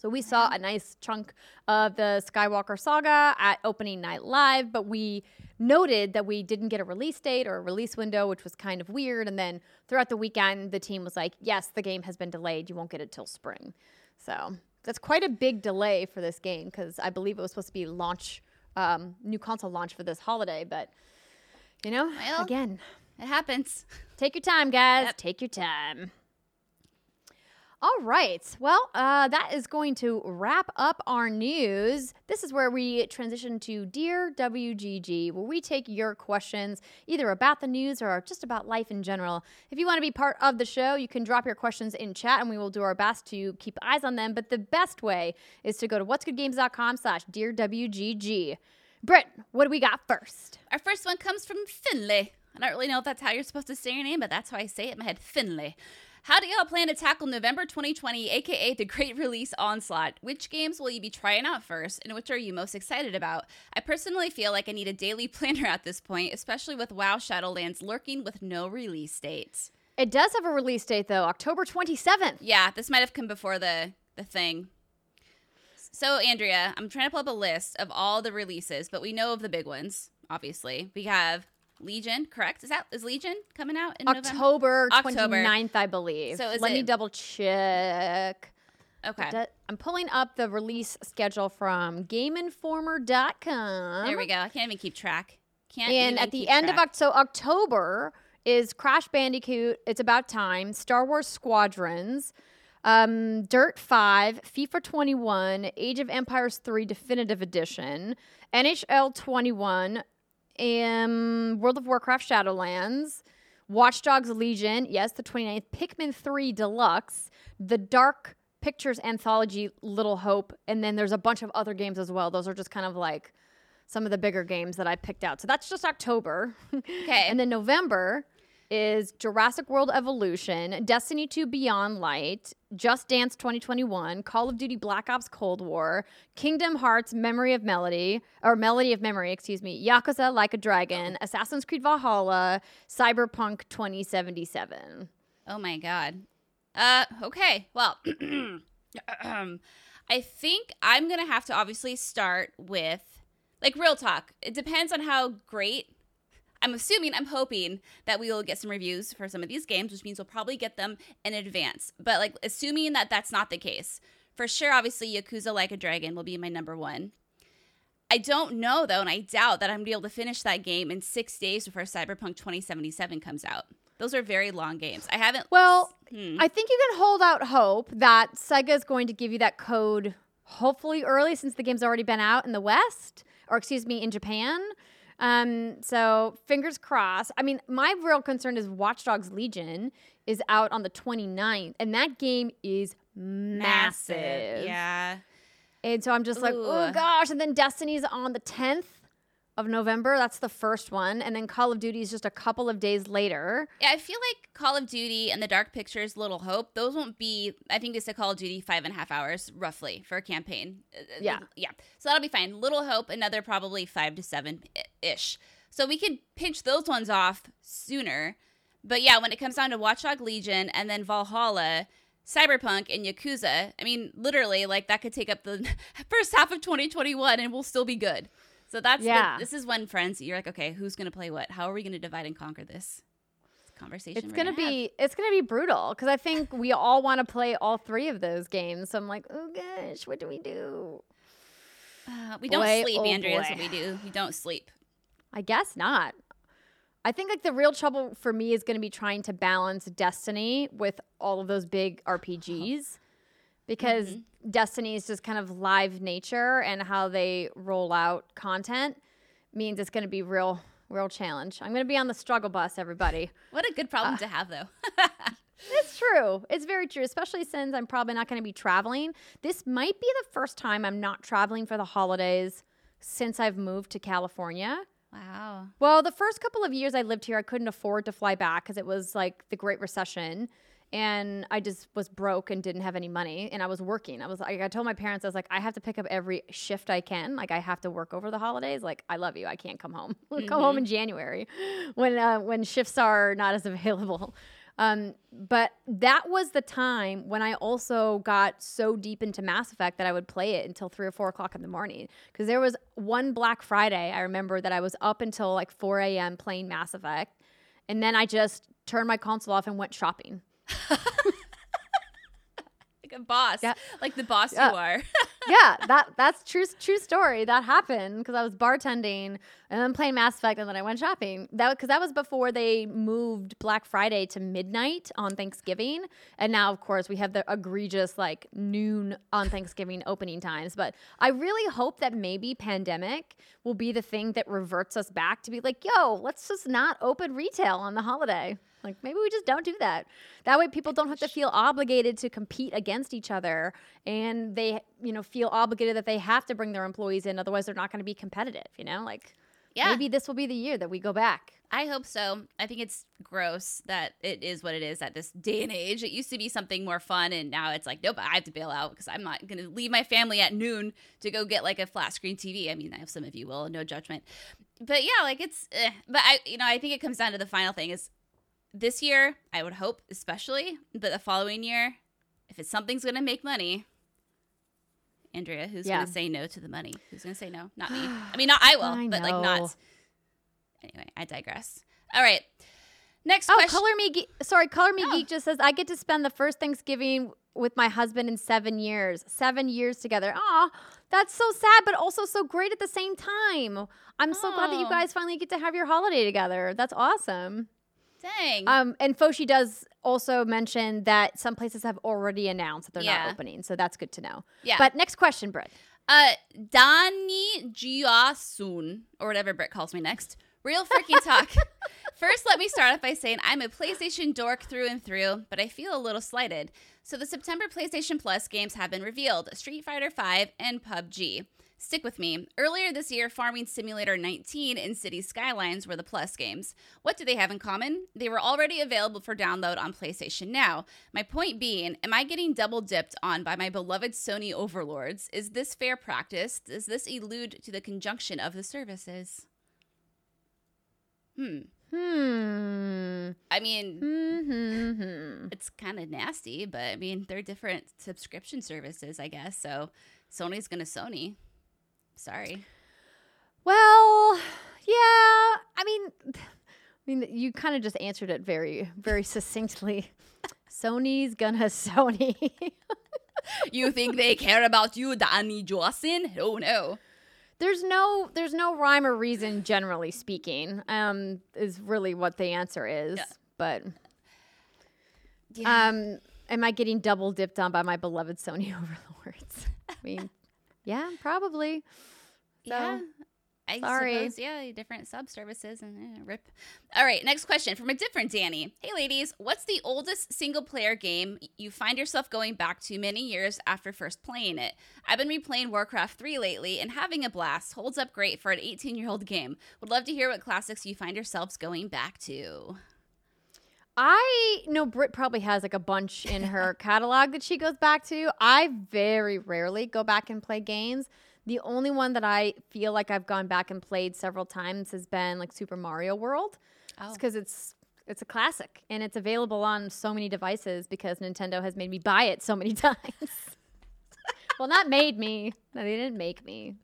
So we saw a nice chunk of the Skywalker saga at opening night live, but we noted that we didn't get a release date or a release window, which was kind of weird. And then throughout the weekend, the team was like, "Yes, the game has been delayed. You won't get it till spring." So that's quite a big delay for this game because I believe it was supposed to be launch, um, new console launch for this holiday. But you know, Well- again, It happens. Take your time, guys. Yep. Take your time. All right. Well, uh, that is going to wrap up our news. This is where we transition to Dear WGG, where we take your questions either about the news or just about life in general. If you want to be part of the show, you can drop your questions in chat and we will do our best to keep eyes on them. But the best way is to go to what'sgoodgames.com slash Dear WGG. Britt, what do we got first? Our first one comes from Finley. I don't really know if that's how you're supposed to say your name, but that's how I say it in my head. Finlay. How do y'all plan to tackle November 2020, aka the Great Release Onslaught? Which games will you be trying out first, and which are you most excited about? I personally feel like I need a daily planner at this point, especially with WoW Shadowlands lurking with no release date. It does have a release date, though, October 27th. Yeah, this might have come before the the thing. So, Andrea, I'm trying to pull up a list of all the releases, but we know of the big ones. Obviously, we have Legion. Correct? Is that is Legion coming out in November? October October. 29th, I believe. So is Let me double check. Okay, I'm pulling up the release schedule from GameInformer.com. there we go. I can't even keep track. Can't. And at the end of track. Oct- so October is Crash Bandicoot. It's about time. Star Wars Squadrons, um, Dirt Five, FIFA 21, Age of Empires 3 Definitive Edition, NHL 21, um, World of Warcraft Shadowlands, Watch Dogs Legion. Yes, the 29th. Pikmin 3 Deluxe, the Dark Pictures Anthology Little Hope, and then there's a bunch of other games as well. Those are just kind of like some of the bigger games that I picked out. So that's just October. Okay. and then November, is Jurassic World Evolution, Destiny 2 Beyond Light, Just Dance 2021, Call of Duty Black Ops Cold War, Kingdom Hearts Memory of Melody, or Melody of Memory, excuse me, Yakuza Like a Dragon, Assassin's Creed Valhalla, Cyberpunk 2077. Oh my god. Uh okay. Well, I think I'm going to have to obviously start with like real talk. It depends on how great I'm assuming, I'm hoping that we will get some reviews for some of these games, which means we'll probably get them in advance. But like assuming that that's not the case, for sure, obviously Yakuza Like a Dragon will be my number one. I don't know though, and I doubt that I'm gonna be able to finish that game in six days before Cyberpunk 2077 comes out. Those are very long games. I haven't. Well, Hmm. I think you can hold out hope that Sega is going to give you that code hopefully early since the game's already been out in the West, or excuse me, in Japan. Um, so fingers crossed. I mean, my real concern is Watch Dogs Legion is out on the 29th, and that game is massive. Yeah. And so I'm just like, oh gosh. And then Destiny's on the 10th of November. That's the first one. And then Call of Duty is just a couple of days later. Yeah, I feel like Call of Duty and the Dark Pictures Little Hope, those won't be, I think they said Call of Duty five and a half hours roughly for a campaign. Uh, uh, Yeah. Yeah. So that'll be fine. Little Hope, another probably five to seven ish. So we could pinch those ones off sooner. But yeah, when it comes down to Watchdog Legion and then Valhalla, Cyberpunk and Yakuza, I mean, literally, like that could take up the first half of 2021 and we'll still be good. So that's the- Yeah. this is when friends, you're like, okay, who's gonna play what? How are we gonna divide and conquer this? Conversation. It's gonna have. be it's gonna be brutal because I think we all want to play all three of those games. So I'm like, oh gosh, what do we do? Uh, we don't sleep, oh Andrea. That's what we do. We don't sleep. I guess not. I think like the real trouble for me is gonna be trying to balance Destiny with all of those big RPGs because Mm-hmm. Destiny is just kind of live nature and how they roll out content means it's gonna be real real challenge. I'm gonna be on the struggle bus, everybody. What a good problem Uh, to have, though. It's true. It's very true, especially since I'm probably not going to be traveling. This might be the first time I'm not traveling for the holidays since I've moved to California. wow. Well, the first couple of years I lived here, I couldn't afford to fly back because it was like the Great Recession. And I just was broke and didn't have any money. And I was working. I was like, I told my parents, I was like, I have to pick up every shift I can. Like, I have to work over the holidays. Like, I love you. I can't come home. come home in January when uh, when shifts are not as available. Um, but that was the time when I also got so deep into Mass Effect that I would play it until three or four o'clock in the morning. Because there was one Black Friday, I remember that I was up until like 4 a.m. playing Mass Effect. And then I just turned my console off and went shopping. Like a boss. Yeah. Like the boss Yeah. you are. yeah, that that's true true story. That happened because I was bartending and then playing Mass Effect and then I went shopping. That because that was before they moved Black Friday to midnight on Thanksgiving, and now of course we have the egregious like noon on Thanksgiving opening times. But I really hope that maybe pandemic will be the thing that reverts us back to be like, yo, let's just not open retail on the holiday. Like maybe we just don't do that. That way people don't have to feel obligated to compete against each other and they, you know, feel obligated that they have to bring their employees in otherwise they're not going to be competitive, you know? Like Yeah. maybe this will be the year that we go back. I hope so. I think it's gross that it is what it is at this day and age. It used to be something more fun, and now it's like, nope, I have to bail out because I'm not going to leave my family at noon to go get like a flat screen TV. I mean, I have some of you will, no judgment. But yeah, like it's, eh. but I, you know, I think it comes down to the final thing is this year, I would hope, especially, but the following year, if it's something's going to make money, Andrea, who's Yeah. going to say no to the money? Who's going to say no? Not me. I mean, not I will, I but like not. Anyway, I digress. All right. Next Oh, question. Color Me Geek, sorry, Color Me Oh. Geek just says I get to spend the first Thanksgiving with my husband in 7 years. 7 years together. Aw, that's so sad but also so great at the same time. I'm so glad that you Oh. guys finally get to have your holiday together. That's awesome. Dang. Um, and Foshi does also mention that some places have already announced that they're Yeah. not opening, so that's good to know. yeah. But next question, Britt. uh, Dani Jiasun, or whatever Britt calls me next. Real freaking talk. First, let me start off by saying I'm a PlayStation dork through and through, but I feel a little slighted. So the September PlayStation Plus games have been revealed: Street Fighter V and PUBG. Stick with me. Earlier this year, Farming Simulator 19 and City Skylines were the Plus games. What do they have in common? They were already available for download on PlayStation Now. My point being, am I getting double dipped on by my beloved Sony overlords? Is this fair practice? Does this allude to the conjunction of the services? Hmm. Hmm. I mean, Hmm. it's kind of nasty, but I mean, they're different subscription services, I guess. So Sony's going to Sony. Sorry. Well, yeah. I mean, I mean, you kind of just answered it very, very succinctly. Sony's gonna Sony. You think they care about you, Danny Johnson? Oh no. there's no, there's no rhyme or reason, generally speaking. Um, is really what the answer is. Yeah. But Yeah. um, am I getting double dipped on by my beloved Sony overlords? I mean, yeah, probably. yeah. I sorry. suppose, yeah, different sub services and eh, rip. All right, next question from a different Danny. Hey, ladies, what's the oldest single player game you find yourself going back to many years after first playing it? I've been replaying Warcraft 3 lately and having a blast. Holds up great for an 18 year old game. Would love to hear what classics you find yourselves going back to. I know Brit probably has like a bunch in her catalog that she goes back to. I very rarely go back and play games. The only one that I feel like I've gone back and played several times has been like Super Mario World. Oh. because it's it's a classic and it's available on so many devices because Nintendo has made me buy it so many times. well, not made me. No, they didn't make me.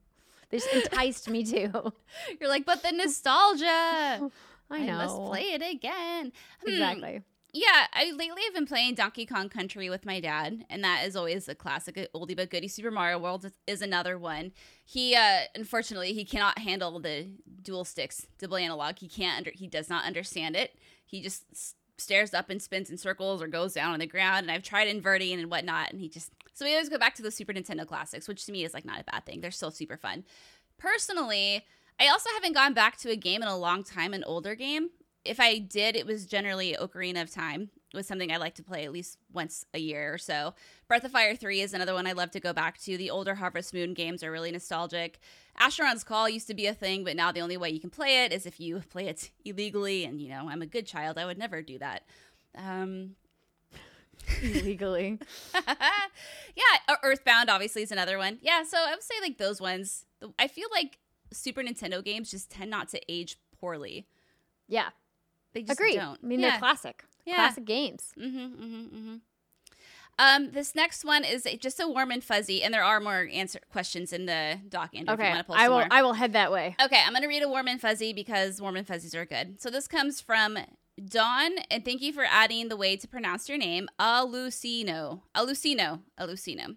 They just enticed me to. You're like, but the nostalgia. I know. must play it again. Hmm. Exactly. Yeah, I lately have been playing Donkey Kong Country with my dad, and that is always a classic, oldie but goodie. Super Mario World is, is another one. He, uh, unfortunately, he cannot handle the dual sticks, double analog. He can't. Under, he does not understand it. He just s- stares up and spins in circles or goes down on the ground. And I've tried inverting and whatnot, and he just. So we always go back to the Super Nintendo classics, which to me is like not a bad thing. They're still super fun. Personally, I also haven't gone back to a game in a long time, an older game. If I did, it was generally Ocarina of Time. It was something I like to play at least once a year or so. Breath of Fire 3 is another one I love to go back to. The older Harvest Moon games are really nostalgic. Asheron's Call used to be a thing, but now the only way you can play it is if you play it illegally. And, you know, I'm a good child. I would never do that. Um, Illegally. yeah, Earthbound obviously is another one. Yeah, so I would say like those ones. I feel like Super Nintendo games just tend not to age poorly. Yeah. They just Agreed. don't. I mean, yeah. they're classic. Yeah. Classic games. Mm-hmm, mm-hmm, mm-hmm. Um, this next one is just a warm and fuzzy, and there are more answer questions in the doc. Andrea, if you Okay. want to pull I will more. I will head that way. Okay, I'm gonna read a warm and fuzzy because warm and fuzzies are good. So this comes from Dawn, and thank you for adding the way to pronounce your name, Alucino. Alucino. Alucino.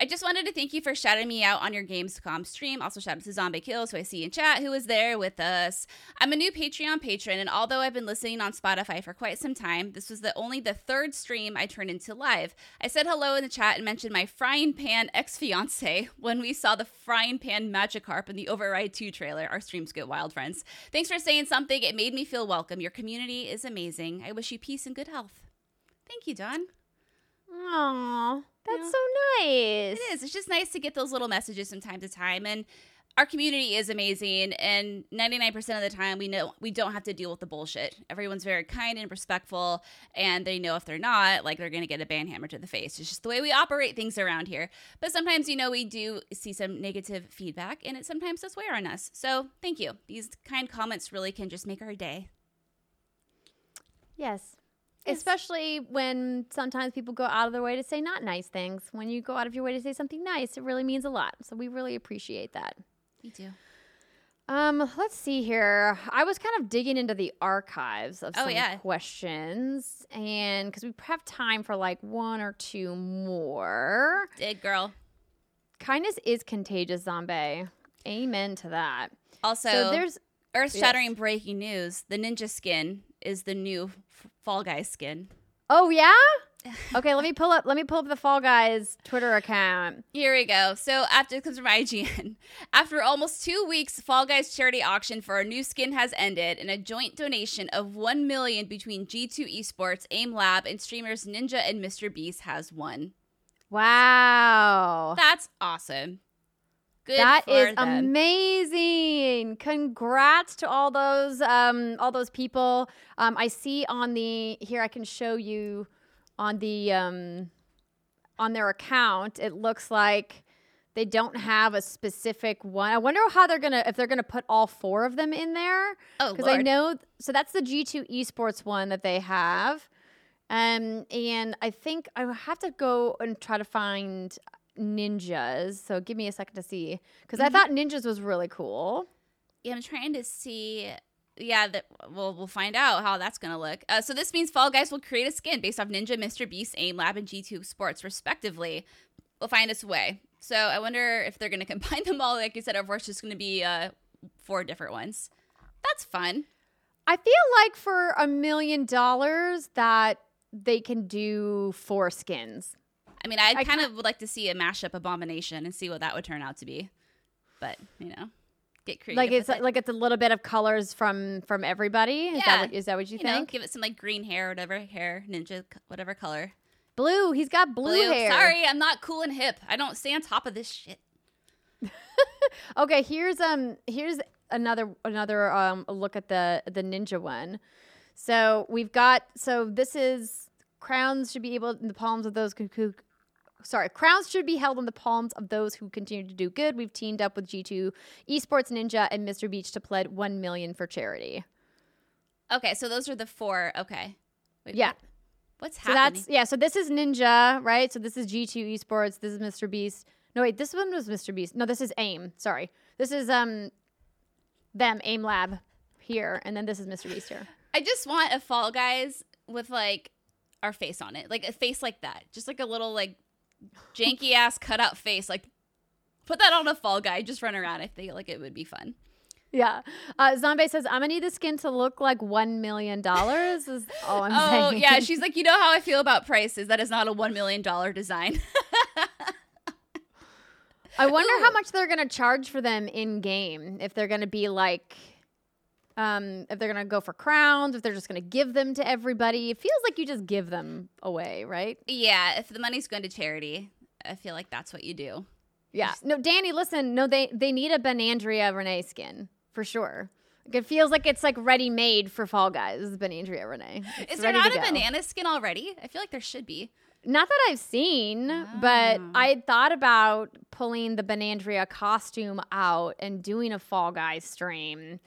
I just wanted to thank you for shouting me out on your Gamescom stream. Also, shout out to Zombie Kills, who I see in chat, who was there with us. I'm a new Patreon patron, and although I've been listening on Spotify for quite some time, this was the only the third stream I turned into live. I said hello in the chat and mentioned my frying pan ex fiance when we saw the frying pan Magikarp in the Override 2 trailer. Our streams get wild, friends. Thanks for saying something. It made me feel welcome. Your community is amazing. I wish you peace and good health. Thank you, Don. Aw, that's Yeah. so nice. It is. It's just nice to get those little messages from time to time. And our community is amazing. And 99% of the time, we know we don't have to deal with the bullshit. Everyone's very kind and respectful. And they know if they're not, like, they're going to get a ban hammer to the face. It's just the way we operate things around here. But sometimes, you know, we do see some negative feedback, and it sometimes does wear on us. So thank you. These kind comments really can just make our day. Yes. Yes. Especially when sometimes people go out of their way to say not nice things. When you go out of your way to say something nice, it really means a lot. So we really appreciate that. Me too. Um, let's see here. I was kind of digging into the archives of Oh, some yeah. questions, and because we have time for like one or two more. Dig, girl. Kindness is contagious, zombie. Amen to that. Also, so there's earth shattering breaking news the ninja skin is the new f- Fall Guy skin. oh yeah, Okay, let me pull up. Let me pull up the Fall Guys Twitter account. Here we go. So after it comes from IGN. After almost two weeks, Fall Guys charity auction for a new skin has ended, and a joint donation of one million between G2 Esports, Aim Lab, and streamers Ninja and Mr. Beast has won. Wow. That's awesome. Good That is them. amazing. Congrats to all those um all those people. Um I see on the here I can show you on the um on their account it looks like they don't have a specific one. I wonder how they're to if they're going to put all four of them in there Oh, because I know so that's the G2 esports one that they have. Um and I think I have to go and try to find ninjas. So give me a second to see because Mm-hmm. I thought ninjas was really cool. Yeah, I'm trying to see. Yeah, that well, we'll find out how that's gonna look. Uh, so this means Fall Guys will create a skin based off Ninja, Mr. Beast, Aim Lab, and G2 Sports, respectively. We'll find its way. So I wonder if they're gonna combine them all, like you said, or if it's just gonna be uh, four different ones. That's fun. I feel like for a million dollars that they can do four skins. I mean, I I kind of would like to see a mashup abomination and see what that would turn out to be. But you know, get creative. Like it's it. like it's a little bit of colors from from everybody. Is Yeah. that what, is that what you, you know, think? give it some like green hair, or whatever hair, ninja, whatever color. blue. He's got blue, hair. Sorry, I'm not cool and hip. I don't stay on top of this shit. Okay, here's um here's another another um look at the the ninja one. So we've got so this is crowns should be able in the palms of those who sorry crowns should be held in the palms of those who continue to do good. We've teamed up with G2 Esports Ninja and Mr. Beast to pledge one million for charity. Okay, so those are the four. Okay. Wait, Yeah. what- What's So happening? So that's yeah. So this is Ninja, right? So this is G2 Esports. This is Mr. Beast. No wait, this one was Mr. Beast. No, this is AIM. Sorry, this is um them AIM Lab here, and then this is Mr. Beast here. I just want a Fall Guys with like our face on it, like a face like that, just like a little like janky ass cutout face. Like put that on a Fall Guy, just run around. I feel like it would be fun. Yeah. Uh, Zombie says, I'm going to need the skin to look like $1 million. Is all I'm Oh saying. yeah, she's like, you know how I feel about prices. That is not a one million dollar design. I wonder how much they're going to charge for them in game. If they're going to be like, um, if they're going to go for crowns, if they're just going to give them to everybody. It feels like you just give them away, right? yeah, if the money's going to charity, I feel like that's what you do. Yeah. No, Danny, listen. No, they they need a Benandria Renee skin for sure. Like, it feels like it's like ready made for Fall Guys. Benandria Renee. It's Is there not a go. banana skin already? I feel like there should be. Not that I've seen, but Ah. I thought about pulling the Benandria costume out and doing a Fall Guys stream.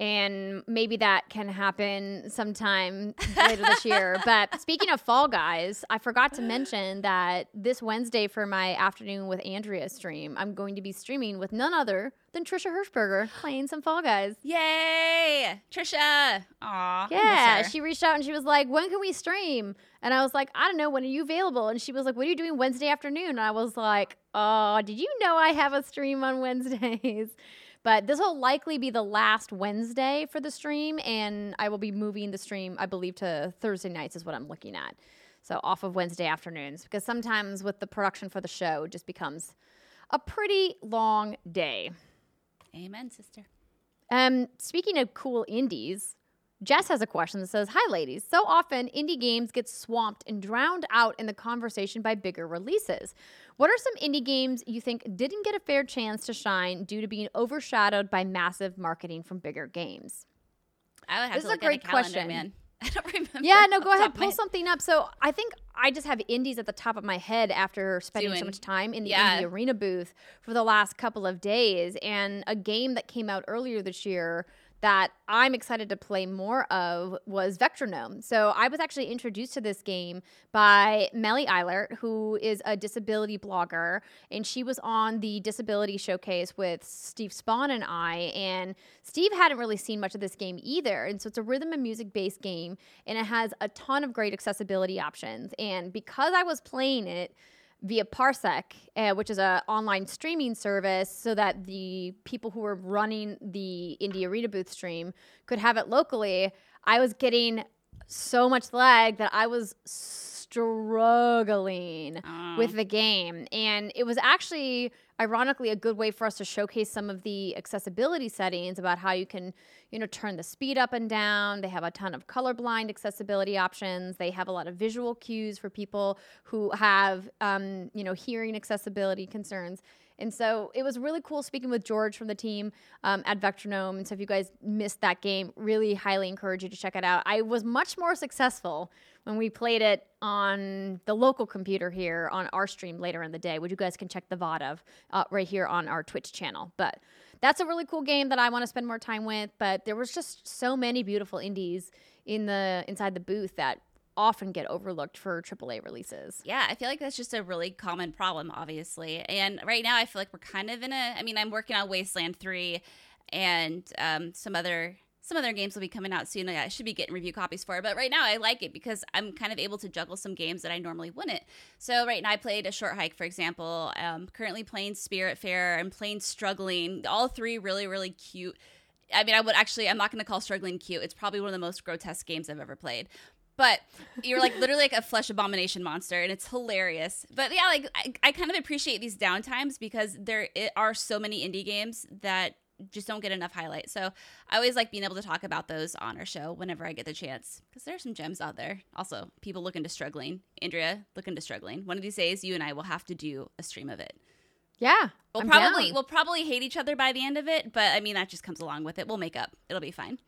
And maybe that can happen sometime later this year. But speaking of Fall Guys, I forgot to mention that this Wednesday for my afternoon with Andrea stream, I'm going to be streaming with none other than Trisha Hershberger playing some Fall Guys. Yay, Trisha! Aw, Yeah, she reached out and she was like, "When can we stream?" And I was like, "I don't know. When are you available?" And she was like, "What are you doing Wednesday afternoon?" And I was like, "Oh, did you know I have a stream on Wednesdays?" But this will likely be the last Wednesday for the stream, and I will be moving the stream, I believe, to Thursday nights is what I'm looking at. So off of Wednesday afternoons, because sometimes with the production for the show, it just becomes a pretty long day. Amen, sister. Um, speaking of cool indies, Jess has a question that says, Hi, ladies. So often, indie games get swamped and drowned out in the conversation by bigger releases. What are some indie games you think didn't get a fair chance to shine due to being overshadowed by massive marketing from bigger games? I would have This to is a great calendar, question. man. I don't remember. Yeah, no, go ahead, pull something up. So I think I just have indies at the top of my head after spending so much time in the yeah. indie arena booth for the last couple of days. And a game that came out earlier this year that I'm excited to play more of was Vectronom. So I was actually introduced to this game by Melly Eilert, who is a disability blogger, and she was on the disability showcase with Steve Spohn and I. And Steve hadn't really seen much of this game either. And so it's a rhythm and music based game, and it has a ton of great accessibility options. And because I was playing it, via Parsec, uh, which is an online streaming service, so that the people who were running the Indie Arena booth stream could have it locally. I was getting so much lag that I was struggling Oh. with the game. And it was actually, ironically, a good way for us to showcase some of the accessibility settings about how you can, you know, turn the speed up and down. They have a ton of colorblind accessibility options. They have a lot of visual cues for people who have, um, you know, hearing accessibility concerns. And so it was really cool speaking with George from the team um, at Vectronom. And so if you guys missed that game, really highly encourage you to check it out. I was much more successful when we played it on the local computer here on our stream later in the day, which you guys can check the VOD of uh, right here on our Twitch channel. But that's a really cool game that I want to spend more time with. But there was just so many beautiful indies in the inside the booth that often get overlooked for AAA releases. Yeah, I feel like that's just a really common problem, obviously. And right now, I feel like we're kind of in a. I mean, I'm working on Wasteland Three, and um, some other some other games will be coming out soon. I should be getting review copies for. But right now, I like it because I'm kind of able to juggle some games that I normally wouldn't. So right now, I played a short hike, for example. Um, currently playing Spiritfarer. I'm playing Struggling. All three really really cute. I mean, I would actually. I'm not going to call Struggling cute. It's probably one of the most grotesque games I've ever played but you're like literally like a flesh abomination monster and it's hilarious. But yeah like I, I kind of appreciate these downtimes because there are so many indie games that just don't get enough highlight. So i always like being able to talk about those on our show whenever i get the chance because there's some gems out there. Also people looking to struggling. Andrea looking to struggling. One of these days you and i will have to do a stream of it. Yeah. we'll I'm probably down. we'll probably hate each other by the end of it but i mean that just comes along with it. We'll make up. It'll be fine.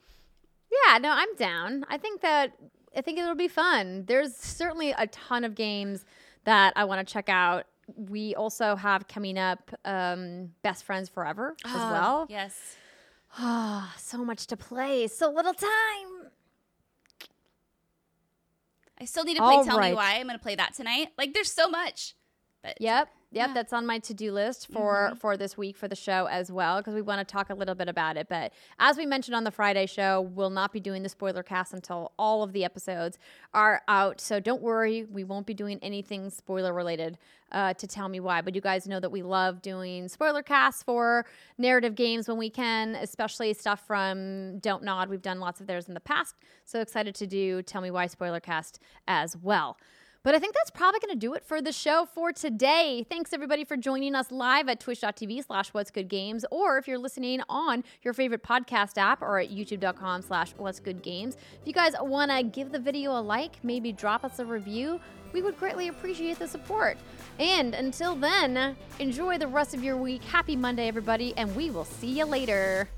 Yeah, no, I'm down. I think that I think it'll be fun. There's certainly a ton of games that I want to check out. We also have coming up um, Best Friends Forever as Oh, well. yes Ah, so much to play, so little time. I still need to play All Tell Me. Why. I'm going to play that tonight. Like, there's so much. But Yep, yep, Yeah. Mm-hmm. that's on my to-do list for for this week for the show as well because we want to talk a little bit about it. But as we mentioned on the Friday show, we'll not be doing the spoiler cast until all of the episodes are out. So don't worry, we won't be doing anything spoiler related uh, to tell me why. But you guys know that we love doing spoiler casts for narrative games when we can, especially stuff from Don't Nod. We've done lots of theirs in the past. So excited to do tell me why spoiler cast as well. But I think that's probably going to do it for the show for today. Thanks everybody for joining us live at twitch.tv slash what's good games. Or if you're listening on your favorite podcast app or at youtube.com slash what's good games. If you guys want to give the video a like, maybe drop us a review, we would greatly appreciate the support. And until then, enjoy the rest of your week. Happy Monday, everybody, and we will see you later.